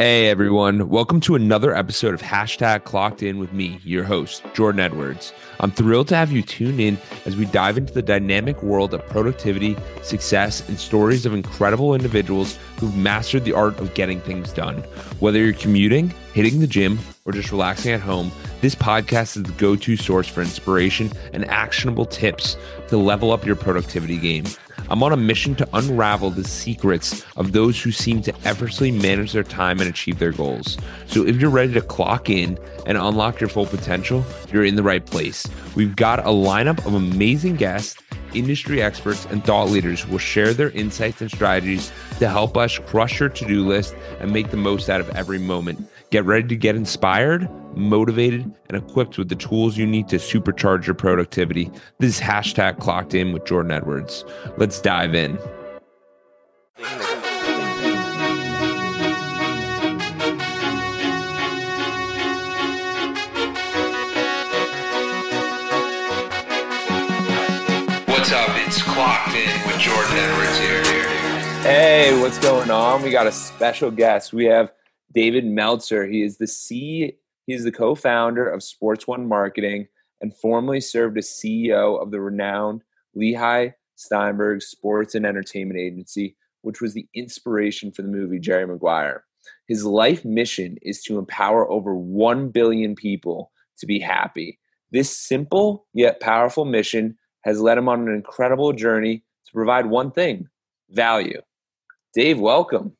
Hey everyone, welcome to another episode of Hashtag Clocked In with me, your host, Jordan Edwards. I'm thrilled to have you tune in as we dive into the dynamic world of productivity, success, and stories of incredible individuals who've mastered the art of getting things done. Whether you're commuting, hitting the gym, or just relaxing at home, this podcast is the go to source for inspiration and actionable tips to level up your productivity game. I'm on a mission to unravel the secrets of those who seem to effortlessly manage their time and achieve their goals. So if you're ready to clock in and unlock your full potential, you're in the right place. We've got a lineup of amazing guests industry experts, and thought leaders who will share their insights and strategies to help us crush your to do list and make the most out of every moment. Get ready to get inspired, motivated, and equipped with the tools you need to supercharge your productivity. This is hashtag clocked in with Jordan Edwards. Let's dive in. What's up? It's Clocked In with Jordan Edwards here. Hey, what's going on? We got a special guest. We have David Meltzer. He is the C. He is the co-founder of Sports One Marketing and formerly served as CEO of the renowned Lehigh Steinberg Sports and Entertainment Agency, which was the inspiration for the movie Jerry Maguire. His life mission is to empower over 1 billion people to be happy. This simple yet powerful mission has led him on an incredible journey to provide one thing value. Dave, welcome.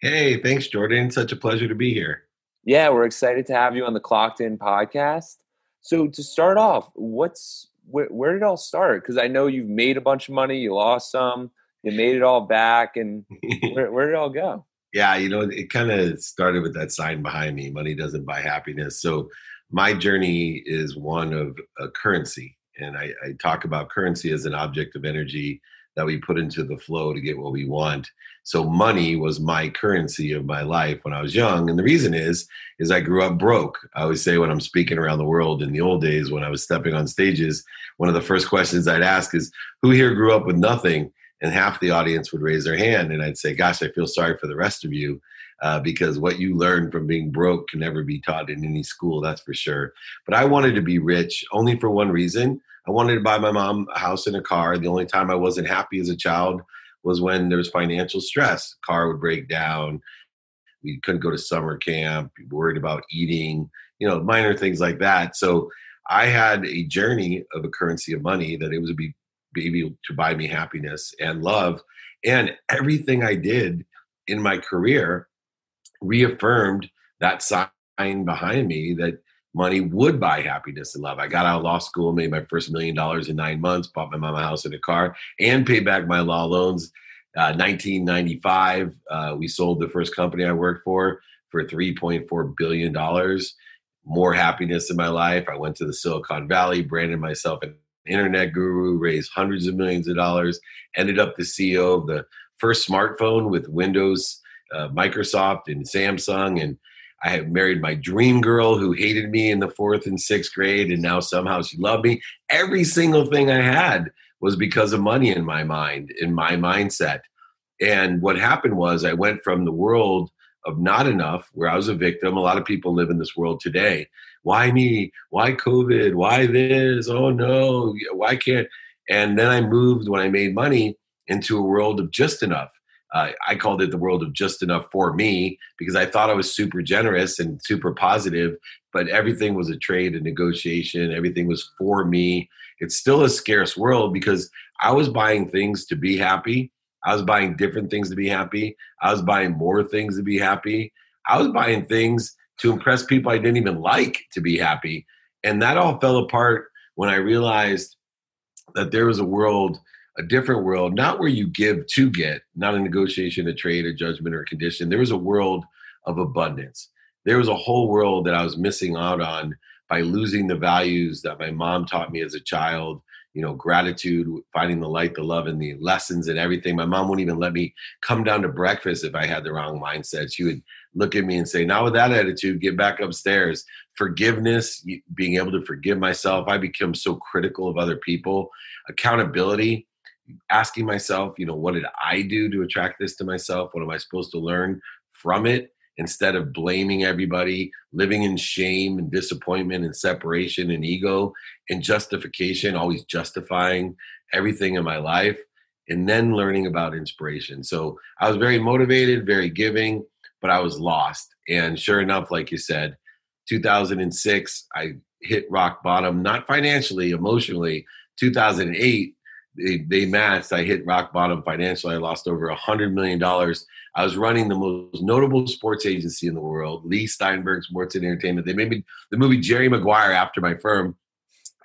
Hey, thanks, Jordan. Such a pleasure to be here. Yeah, we're excited to have you on the Clocked In podcast. So, to start off, what's where, where did it all start? Because I know you've made a bunch of money, you lost some, you made it all back, and where, where did it all go? Yeah, you know, it kind of started with that sign behind me money doesn't buy happiness. So, my journey is one of a currency. And I, I talk about currency as an object of energy that we put into the flow to get what we want. So money was my currency of my life when I was young. And the reason is, is I grew up broke. I always say when I'm speaking around the world in the old days when I was stepping on stages, one of the first questions I'd ask is, who here grew up with nothing? And half the audience would raise their hand. And I'd say, gosh, I feel sorry for the rest of you. Uh, because what you learn from being broke can never be taught in any school, that's for sure. But I wanted to be rich only for one reason. I wanted to buy my mom a house and a car. The only time I wasn't happy as a child was when there was financial stress. Car would break down. We couldn't go to summer camp. Worried about eating. You know, minor things like that. So I had a journey of a currency of money that it was be, be able to buy me happiness and love, and everything I did in my career reaffirmed that sign behind me that money would buy happiness and love. I got out of law school, made my first million dollars in nine months, bought my mom a house and a car, and paid back my law loans. Uh, 1995, uh, we sold the first company I worked for for 3.4 billion dollars. More happiness in my life. I went to the Silicon Valley, branded myself an internet guru, raised hundreds of millions of dollars, ended up the CEO of the first smartphone with Windows, uh, Microsoft, and Samsung, and I had married my dream girl who hated me in the fourth and sixth grade, and now somehow she loved me. Every single thing I had was because of money in my mind, in my mindset. And what happened was I went from the world of not enough, where I was a victim. A lot of people live in this world today. Why me? Why COVID? Why this? Oh no, why can't? And then I moved when I made money into a world of just enough uh, I called it the world of just enough for me because I thought I was super generous and super positive, but everything was a trade and negotiation. Everything was for me. It's still a scarce world because I was buying things to be happy. I was buying different things to be happy. I was buying more things to be happy. I was buying things to impress people I didn't even like to be happy. And that all fell apart when I realized that there was a world a different world, not where you give to get, not a negotiation, a trade, a judgment, or a condition. There was a world of abundance. There was a whole world that I was missing out on by losing the values that my mom taught me as a child. You know, gratitude, finding the light, the love, and the lessons and everything. My mom wouldn't even let me come down to breakfast if I had the wrong mindset. She would look at me and say, Not with that attitude, get back upstairs. Forgiveness, being able to forgive myself. I become so critical of other people. Accountability, asking myself, you know, what did I do to attract this to myself? What am I supposed to learn from it? instead of blaming everybody, living in shame and disappointment and separation and ego and justification, always justifying everything in my life, and then learning about inspiration. So I was very motivated, very giving, but I was lost. And sure enough, like you said, 2006, I hit rock bottom, not financially, emotionally. 2008, they, they matched. I hit rock bottom financially. I lost over a hundred million dollars. I was running the most notable sports agency in the world, Leigh Steinberg Sports and Entertainment. They made me the movie Jerry Maguire after my firm,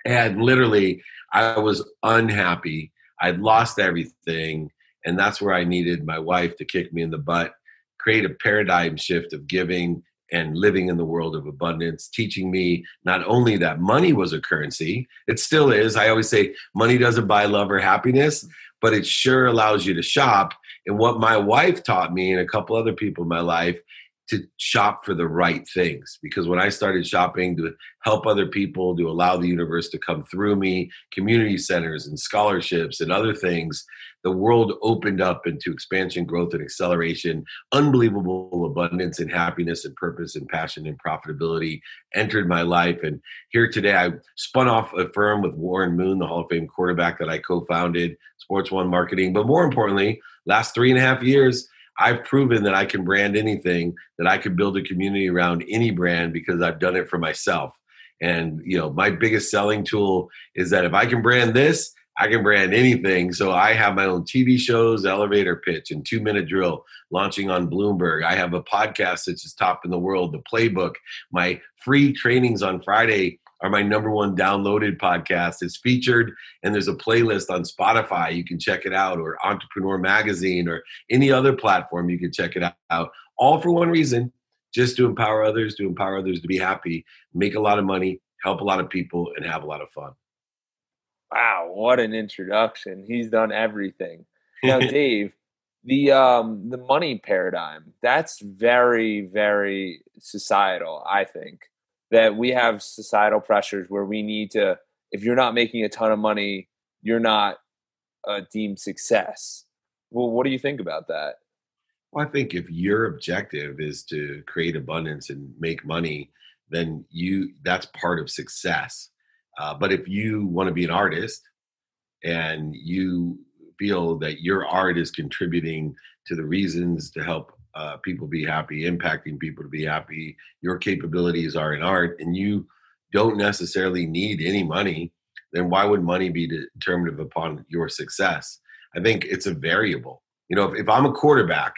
and literally, I was unhappy. I'd lost everything, and that's where I needed my wife to kick me in the butt, create a paradigm shift of giving and living in the world of abundance, teaching me not only that money was a currency, it still is. I always say money doesn't buy love or happiness, but it sure allows you to shop. And what my wife taught me and a couple other people in my life to shop for the right things because when I started shopping to help other people, to allow the universe to come through me, community centers and scholarships and other things, the world opened up into expansion, growth, and acceleration. Unbelievable abundance and happiness and purpose and passion and profitability entered my life. And here today, I spun off a firm with Warren Moon, the Hall of Fame quarterback that I co founded, Sports One Marketing. But more importantly, last three and a half years, I've proven that I can brand anything, that I can build a community around any brand because I've done it for myself. And you know, my biggest selling tool is that if I can brand this, I can brand anything. So I have my own TV shows, elevator pitch, and two minute drill launching on Bloomberg. I have a podcast that's just top in the world, the playbook. My free trainings on Friday are my number one downloaded podcast. It's featured and there's a playlist on Spotify. You can check it out, or Entrepreneur Magazine, or any other platform. You can check it out. All for one reason just to empower others, to empower others to be happy, make a lot of money, help a lot of people, and have a lot of fun. Wow, what an introduction. He's done everything. Now, Dave, the um the money paradigm, that's very, very societal, I think that we have societal pressures where we need to if you're not making a ton of money you're not deemed success. Well what do you think about that? Well i think if your objective is to create abundance and make money then you that's part of success. Uh, but if you want to be an artist and you feel that your art is contributing to the reasons to help uh, people be happy, impacting people to be happy. Your capabilities are in art, and you don't necessarily need any money. Then why would money be determinative upon your success? I think it's a variable. You know, if, if I'm a quarterback,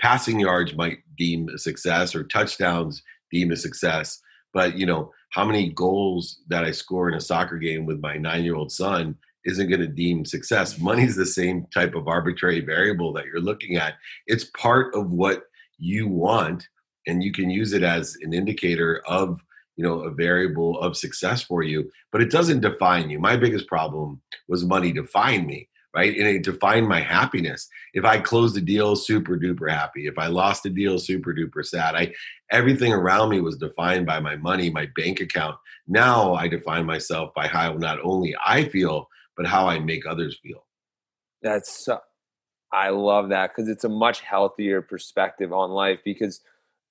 passing yards might deem a success, or touchdowns deem a success. But you know, how many goals that I score in a soccer game with my nine-year-old son isn't going to deem success. Money's the same type of arbitrary variable that you're looking at. It's part of what you want, and you can use it as an indicator of you know a variable of success for you but it doesn't define you. My biggest problem was money define me right? And it defined my happiness. If i closed a deal super duper happy. If i lost a deal super duper sad. I everything around me was defined by my money my bank account. Now i define myself by how not only i feel but how I make others feel. That's so, I love that because it's a much healthier perspective on life. Because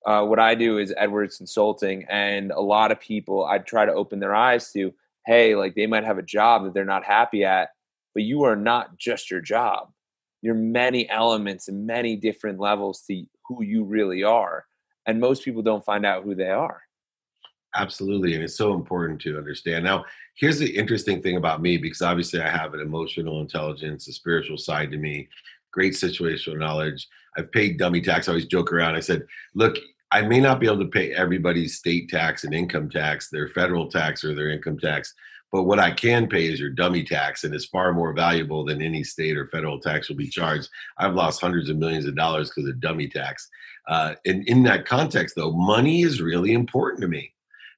uh, what I do is Edwards Consulting, and a lot of people I try to open their eyes to, hey, like they might have a job that they're not happy at, but you are not just your job. You're many elements and many different levels to who you really are, and most people don't find out who they are. Absolutely. And it's so important to understand. Now, here's the interesting thing about me because obviously I have an emotional intelligence, a spiritual side to me, great situational knowledge. I've paid dummy tax. I always joke around. I said, look, I may not be able to pay everybody's state tax and income tax, their federal tax or their income tax, but what I can pay is your dummy tax, and it's far more valuable than any state or federal tax will be charged. I've lost hundreds of millions of dollars because of dummy tax. Uh, and in that context, though, money is really important to me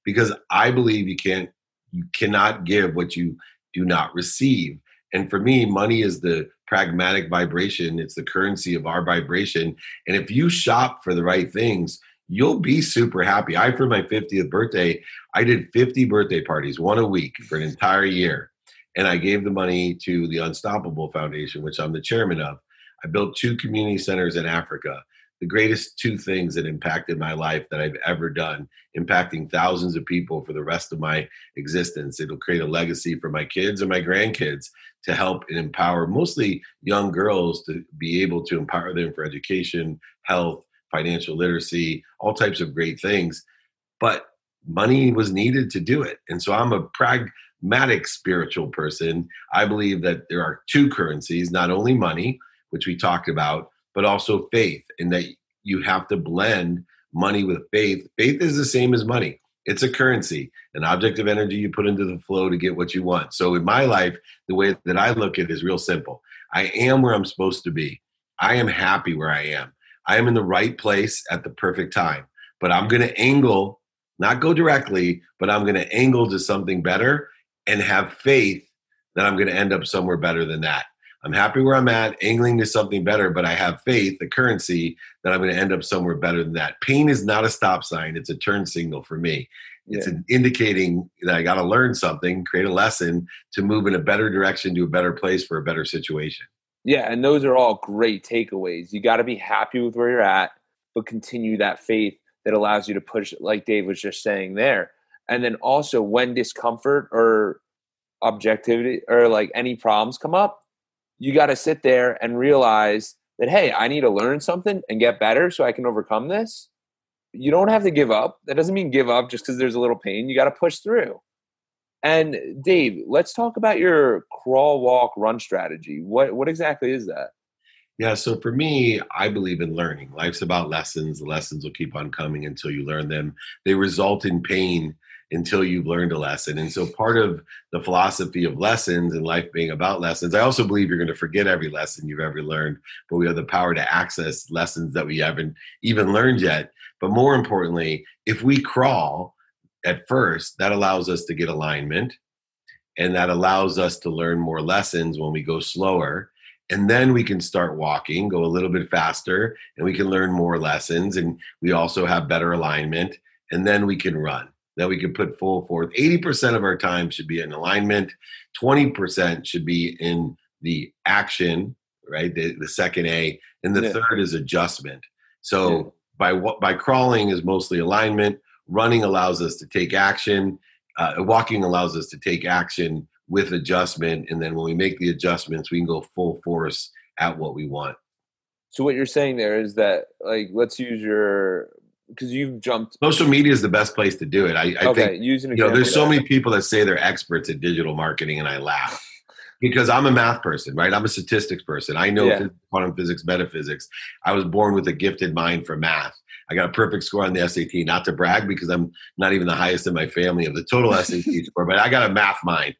because I believe you can't you cannot give what you do not receive. And for me, money is the pragmatic vibration. It's the currency of our vibration. And if you shop for the right things, you'll be super happy. I, for my 50th birthday, I did 50 birthday parties, one a week for an entire year. And I gave the money to the Unstoppable Foundation, which I'm the chairman of. I built two community centers in Africa. The greatest two things that impacted my life that I've ever done, impacting thousands of people for the rest of my existence. It'll create a legacy for my kids and my grandkids to help and empower mostly young girls to be able to empower them for education, health, financial literacy, all types of great things. But money was needed to do it. And so I'm a pragmatic spiritual person. I believe that there are two currencies, not only money, which we talked about, but also faith, in that you have to blend money with faith. Faith is the same as money. It's a currency, an object of energy you put into the flow to get what you want. So in my life, the way that I look at it is real simple. I am where I'm supposed to be. I am happy where I am. I am in the right place at the perfect time. But I'm going to angle, not go directly, but I'm going to angle to something better and have faith that I'm going to end up somewhere better than that. I'm happy where I'm at, angling to something better, but I have faith, the currency, that I'm going to end up somewhere better than that. Pain is not a stop sign, it's a turn signal for me. It's yeah. indicating that I got to learn something, create a lesson to move in a better direction to a better place for a better situation. Yeah, and those are all great takeaways. You got to be happy with where you're at, but continue that faith that allows you to push, like Dave was just saying there. And then also, when discomfort or objectivity or like any problems come up, you got to sit there and realize that, hey, I need to learn something and get better so I can overcome this. You don't have to give up. That doesn't mean give up just because there's a little pain. You got to push through. And Dave, let's talk about your crawl, walk, run strategy. What what exactly is that? Yeah, so for me, I believe in learning. Life's about lessons. The lessons will keep on coming until you learn them. They result in pain until you've learned a lesson. And so part of the philosophy of lessons and life being about lessons, I also believe you're going to forget every lesson you've ever learned, but we have the power to access lessons that we haven't even learned yet. But more importantly, if we crawl, at first, that allows us to get alignment and that allows us to learn more lessons when we go slower. And then we can start walking, go a little bit faster, and we can learn more lessons. And we also have better alignment. And then we can run. Then we can put full forth. 80% of our time should be in alignment, 20% should be in the action, right? The, the second A. And the yeah. third is adjustment. So yeah. by what by crawling is mostly alignment running allows us to take action uh, walking allows us to take action with adjustment and then when we make the adjustments we can go full force at what we want so what you're saying there is that like let's use your because you've jumped social media is the best place to do it i, I okay, think you know there's so many people that say they're experts at digital marketing and i laugh because i'm a math person right i'm a statistics person i know yeah. quantum physics metaphysics i was born with a gifted mind for math I got a perfect score on the SAT. Not to brag because I'm not even the highest in my family of the total SAT score, but I got a math mind.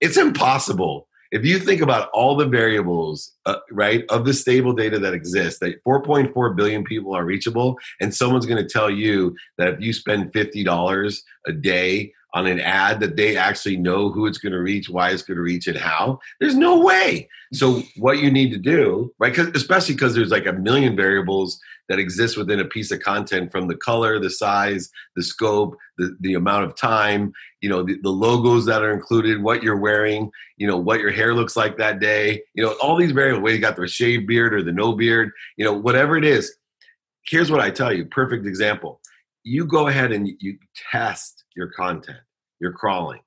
It's impossible if you think about all the variables, uh, right, of the stable data that exists, that 4.4 billion people are reachable, and someone's going to tell you that if you spend $50 a day on an ad, that they actually know who it's going to reach, why it's going to reach, and how. There's no way. So what you need to do, right? Cause, especially because there's like a million variables that exist within a piece of content from the color, the size, the scope, the, the amount of time, you know, the, the logos that are included, what you're wearing, you know, what your hair looks like that day, you know, all these variables, whether you got the shaved beard or the no beard, you know, whatever it is. Here's what I tell you perfect example. You go ahead and you test your content, you're crawling.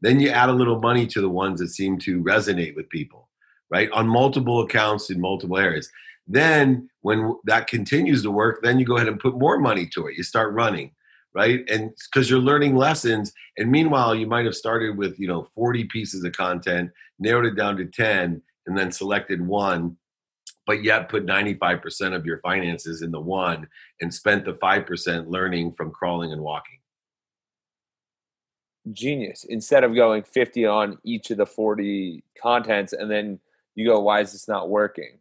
Then you add a little money to the ones that seem to resonate with people, right? On multiple accounts in multiple areas. Then when that continues to work, then you go ahead and put more money to it. You start running, right? And because you're learning lessons. And meanwhile, you might have started with, you know, 40 pieces of content, narrowed it down to 10, and then selected one, but yet put 95% of your finances in the one and spent the 5% learning from crawling and walking. Genius. Instead of going 50 on each of the 40 contents and then you go, why is this not working?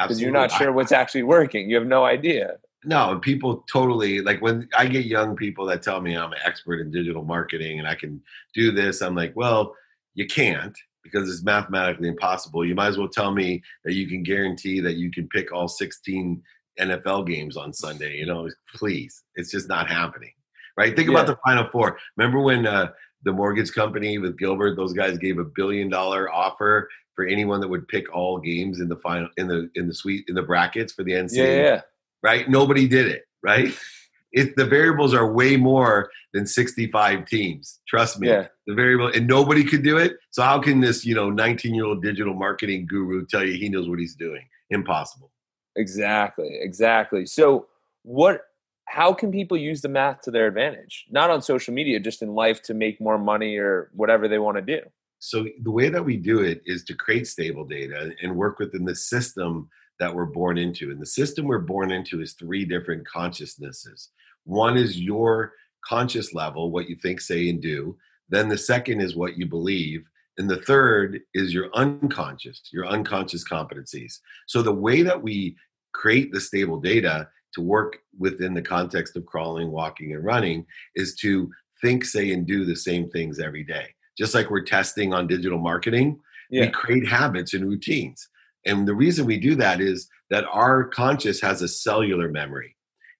because you're not sure what's actually working. You have no idea. No, people totally like when I get young people that tell me I'm an expert in digital marketing and I can do this. I'm like, well, you can't because it's mathematically impossible. You might as well tell me that you can guarantee that you can pick all 16 NFL games on Sunday. You know, please, it's just not happening. Right? Think yeah. about the Final Four. Remember when uh, the mortgage company with Gilbert, those guys gave a billion dollar offer for anyone that would pick all games in the final in the in the suite in the brackets for the NCAA. Yeah, yeah. right? Nobody did it, right? If the variables are way more than 65 teams. Trust me. Yeah. The variable and nobody could do it. So how can this, you know, 19-year-old digital marketing guru tell you he knows what he's doing? Impossible. Exactly. Exactly. So what how can people use the math to their advantage? Not on social media, just in life to make more money or whatever they want to do. So the way that we do it is to create stable data and work within the system that we're born into. And the system we're born into is three different consciousnesses. One is your conscious level, what you think, say, and do. Then the second is what you believe. And the third is your unconscious, your unconscious competencies. So the way that we create the stable data to work within the context of crawling, walking, and running is to think, say, and do the same things every day. Just like we're testing on digital marketing, Yeah. we create habits and routines. And the reason we do that is that our conscious has a cellular memory.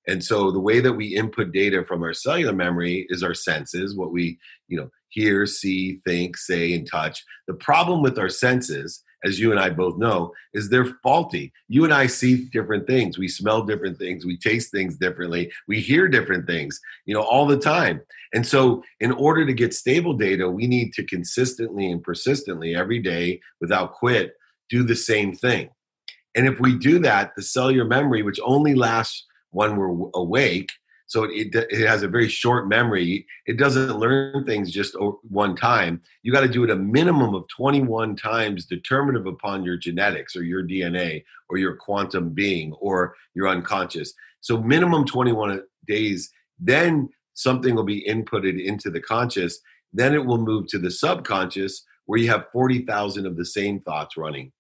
And so the way that we input data from our cellular memory is our senses, what we, you know, hear, see, think, say, and touch. The problem with our senses, as you and I both know, is they're faulty. You and I see different things. We smell different things. We taste things differently. We hear different things, you know, all the time. And so, in order to get stable data, we need to consistently and persistently every day without quit do the same thing. And if we do that, the cellular memory, which only lasts when we're awake, so it, it has a very short memory. It doesn't learn things just one time. You got to do it a minimum of 21 times, determinative upon your genetics or your DNA or your quantum being or your unconscious. So, minimum 21 days, then something will be inputted into the conscious. Then it will move to the subconscious where you have 40,000 of the same thoughts running.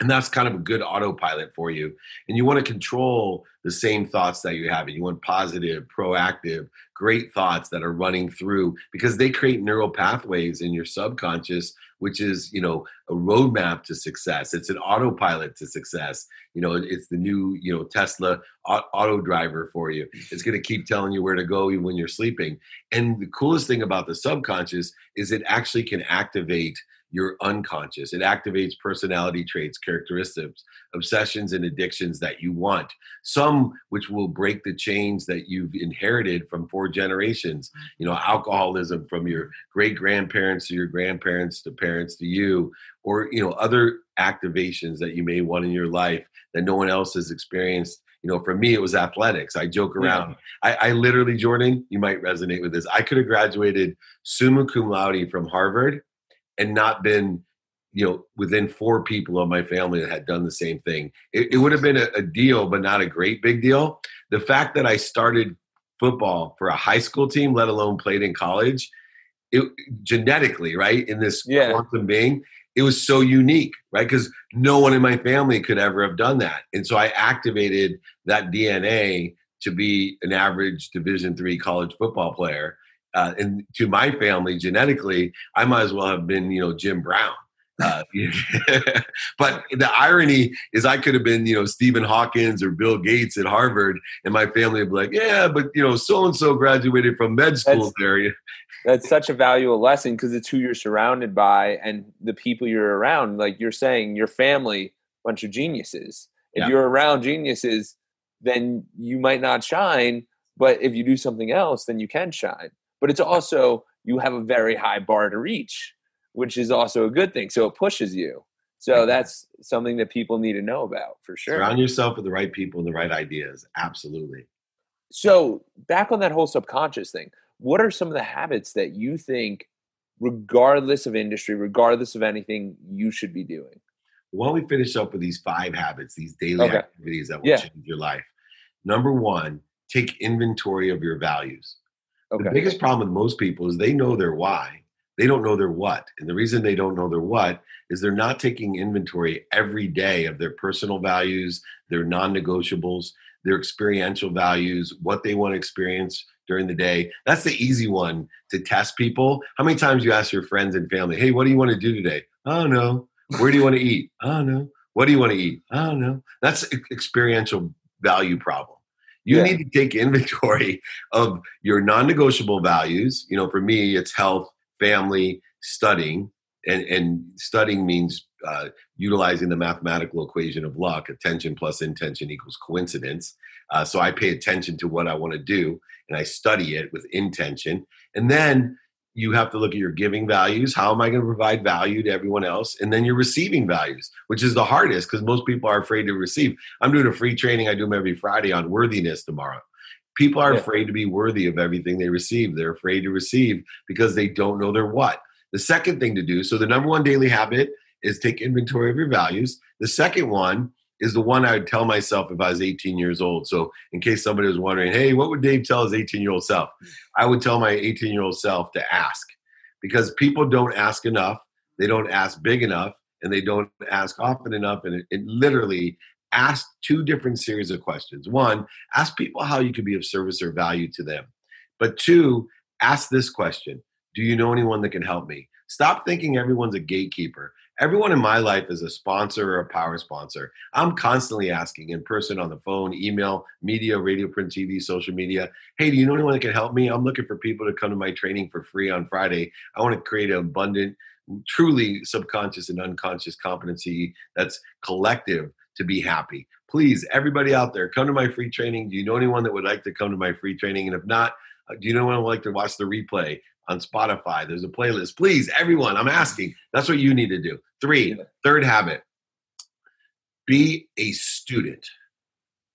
And that's kind of a good autopilot for you. And you want to control the same thoughts that you have. You want positive, proactive, great thoughts that are running through because they create neural pathways in your subconscious, which is, you know, a roadmap to success. It's an autopilot to success. You know, it's the new, you know, Tesla auto driver for you. It's going to keep telling you where to go even when you're sleeping. And the coolest thing about the subconscious is it actually can activate your unconscious. It activates personality traits, characteristics, obsessions, and addictions that you want. Some which will break the chains that you've inherited from four generations. You know, alcoholism from your great grandparents to your grandparents to parents to you, or, you know, other activations that you may want in your life that no one else has experienced. You know, for me, it was athletics. I joke around. I, I literally, Jordan, you might resonate with this. I could have graduated summa cum laude from Harvard and not been you know within four people of my family that had done the same thing. It, it would have been a, a deal but not a great big deal. The fact that i started football for a high school team let alone played in college it genetically right in this Yeah. quantum being it was so unique right because no one in my family could ever have done that. And so i activated that dna to be an average division three college football player uh, and to my family genetically, I might as well have been, you know, Jim Brown. Uh, but the irony is, I could have been, you know, Stephen Hawkins or Bill Gates at Harvard, and my family would be like, "Yeah, but you know, so and so graduated from med school there." That's such a valuable lesson because it's who you're surrounded by and the people you're around. Like you're saying, your family, bunch of geniuses. If Yeah. you're around geniuses, then you might not shine. But if you do something else, then you can shine. But it's also you have a very high bar to reach, which is also a good thing. So it pushes you. So that's something that people need to know about for sure. Surround yourself with the right people and the right ideas. Absolutely. So back on that whole subconscious thing, what are some of the habits that you think, regardless of industry, regardless of anything, you should be doing? Why don't we finish up with these five habits, these daily Okay. activities that will Yeah. change your life? Number one, take inventory of your values. The biggest problem with most people is they know their why, they don't know their what. And the reason they don't know their what is they're not taking inventory every day of their personal values, their non negotiables, their experiential values, what they want to experience during the day. That's the easy one to test people. How many times you ask your friends and family, hey, what do you want to do today? I don't know. Where do you want to eat? I don't know. What do you want to eat? I don't know. That's experiential value problem. You Yeah. need to take inventory of your non-negotiable values. You know, for me, it's health, family, studying, and and studying means uh, utilizing the mathematical equation of luck attention plus intention equals coincidence uh, so i pay attention to what i want to do and i study it with intention and then you have to look at your giving values. How am i going to provide value to everyone else? And then your receiving values which is the hardest because most people are afraid to receive. I'm doing a free training i do them every friday on worthiness tomorrow. People are yeah. afraid to be worthy of everything they receive. They're afraid to receive because they don't know their what. The second thing to do so the number one daily habit is take inventory of your values. The second one is the one I would tell myself if I was 18 years old. So, in case somebody was wondering, hey, what would Dave tell his 18 year old self? I would tell my 18 year old self to ask because people don't ask enough, they don't ask big enough, and they don't ask often enough. And it, it literally asks two different series of questions. One, ask people how you can be of service or value to them. But two, ask this question Do you know anyone that can help me? Stop thinking everyone's a gatekeeper everyone in my life is a sponsor or a power sponsor. I'm constantly asking in person, on the phone, email, media, radio, print, TV, social media. Hey, do you know anyone that can help me? I'm looking for people to come to my training for free on Friday. I want to create an abundant, truly subconscious and unconscious competency that's collective to be happy. Please, everybody out there, come to my free training. Do you know anyone that would like to come to my free training? And if not, uh, do you know anyone would like to watch the replay? On Spotify. There's a playlist. Please, everyone, I'm asking. That's what you need to do. Three, third habit be a student.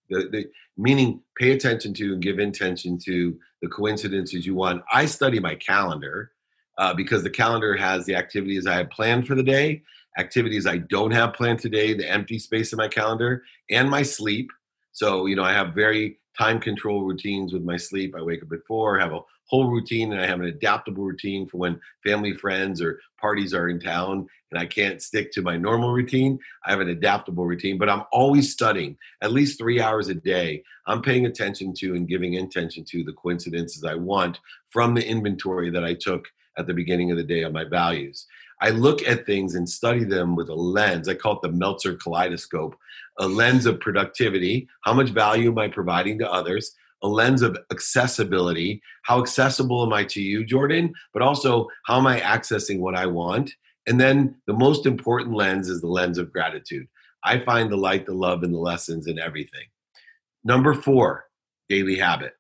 The, the, meaning pay attention to and give intention to the coincidences you want. I study my calendar uh, because the calendar has the activities I have planned for the day, activities I don't have planned today, the empty space in my calendar, and my sleep. So, you know, I have very time control routines with my sleep. I wake up at four, have a whole routine, and I have an adaptable routine for when family, friends, or parties are in town and I can't stick to my normal routine. I have an adaptable routine, but I'm always studying at least three hours a day. I'm paying attention to and giving intention to the coincidences I want from the inventory that I took at the beginning of the day on my values. I look at things and study them with a lens. I call it the Meltzer kaleidoscope, a lens of productivity. How much value am I providing to others? A lens of accessibility. How accessible am I to you, Jordan? But also, how am I accessing what I want? And then the most important lens is the lens of gratitude. I find the light, the love, and the lessons in everything. Number four, daily habit.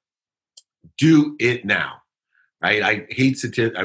Do it now. Right? I hate statistics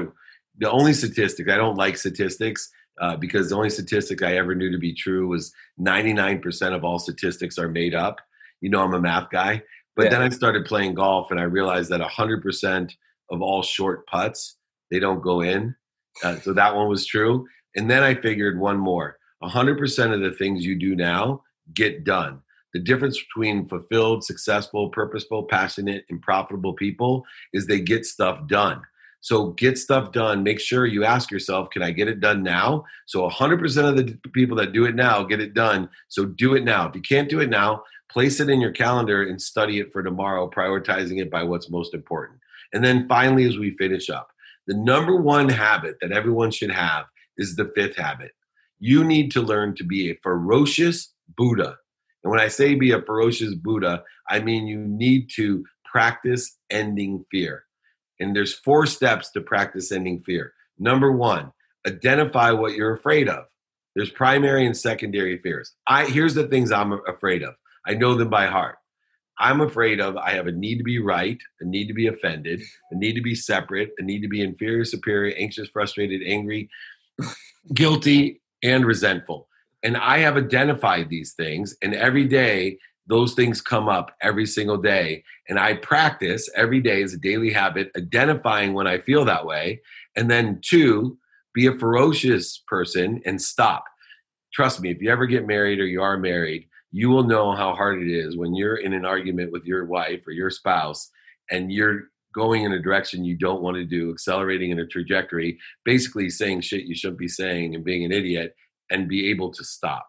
the only statistic I don't like statistics uh, because the only statistic I ever knew to be true was 99% of all statistics are made up. You know, I'm a math guy, but yeah. then I started playing golf and I realized that 100% of all short putts they don't go in. Uh, so that one was true. And then I figured one more: 100% of the things you do now get done. The difference between fulfilled, successful, purposeful, passionate, and profitable people is they get stuff done. So get stuff done. Make sure you ask yourself, can I get it done now? So 100% of the people that do it now get it done. So do it now. If you can't do it now, place it in your calendar and study it for tomorrow, prioritizing it by what's most important. And then finally, as we finish up, the number one habit that everyone should have is the fifth habit. You need to learn to be a ferocious Buddha. And when I say be a ferocious Buddha, I mean you need to practice ending fear. And there's four steps to practice ending fear. Number one, identify what you're afraid of. There's primary and secondary fears. I here's the things I'm afraid of. I know them by heart. I'm afraid of I have a need to be right, a need to be offended, a need to be separate, a need to be inferior, superior, anxious, frustrated, angry, guilty, and resentful. And I have identified these things, and every day those things come up every single day. And I practice every day as a daily habit, identifying when I feel that way. And then, two, be a ferocious person and stop. Trust me, if you ever get married or you are married, you will know how hard it is when you're in an argument with your wife or your spouse and you're going in a direction you don't want to do, accelerating in a trajectory, basically saying shit you shouldn't be saying and being an idiot, and be able to stop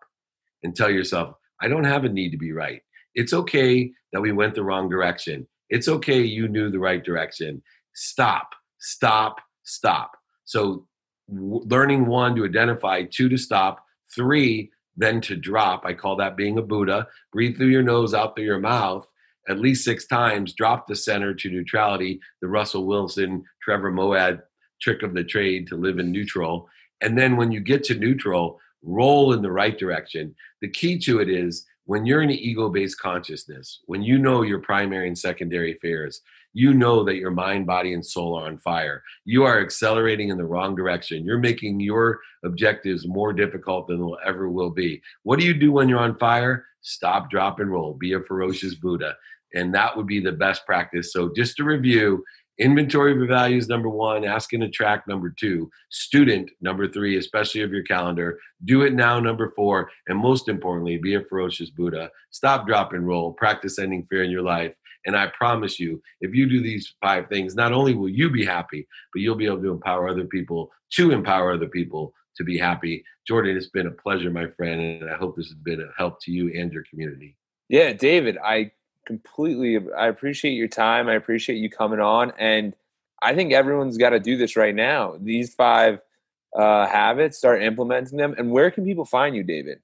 and tell yourself, I don't have a need to be right. It's okay that we went the wrong direction. It's okay you knew the right direction. Stop, stop, stop. So, w- learning one to identify, two to stop, three then to drop. I call that being a Buddha. Breathe through your nose, out through your mouth at least six times. Drop the center to neutrality, the Russell Wilson, Trevor Moawad trick of the trade to live in neutral. And then when you get to neutral, roll in the right direction. The key to it is when you're in ego based consciousness, when you know your primary and secondary affairs, you know that your mind, body, and soul are on fire. You are accelerating in the wrong direction. You're making your objectives more difficult than they'll ever will be. What do you do when you're on fire? Stop, drop, and roll. Be a ferocious Buddha. And that would be the best practice. So, just to review, Inventory of values, number one. Ask and attract, number two. Student, number three, especially of your calendar. Do it now, number four. And most importantly, be a ferocious Buddha. Stop, drop, and roll. Practice ending fear in your life. And I promise you, if you do these five things, not only will you be happy, but you'll be able to empower other people to empower other people to be happy. Jordan, it's been a pleasure, my friend. And I hope this has been a help to you and your community. Yeah, David, I completely I appreciate your time. I appreciate you coming on. And I think everyone's got to do this right now. These five uh, habits, start implementing them. And where can people find you, David?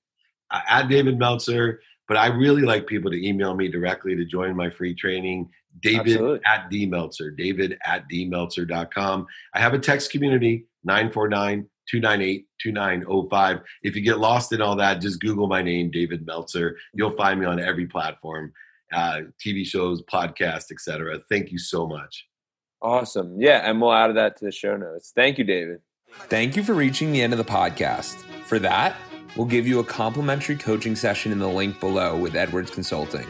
Uh, at David Meltzer. But I really like people to email me directly to join my free training. David Absolutely. at dmeltzer, david at dmeltzer.com. I have a text community, 949 298 2905. If you get lost in all that, just Google my name, David Meltzer. You'll find me on every platform uh, TV shows, podcasts, etc. Thank you so much. Awesome. Yeah, and we'll add that to the show notes. Thank you, David. Thank you for reaching the end of the podcast. For that, we'll give you a complimentary coaching session in the link below with Edwards Consulting.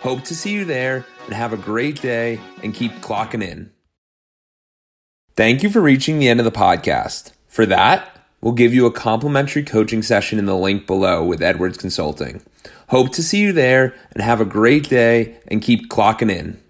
Hope to see you there and have a great day and keep clocking in. Thank you for reaching the end of the podcast. For that, we'll give you a complimentary coaching session in the link below with Edwards Consulting. Hope to see you there and have a great day and keep clocking in.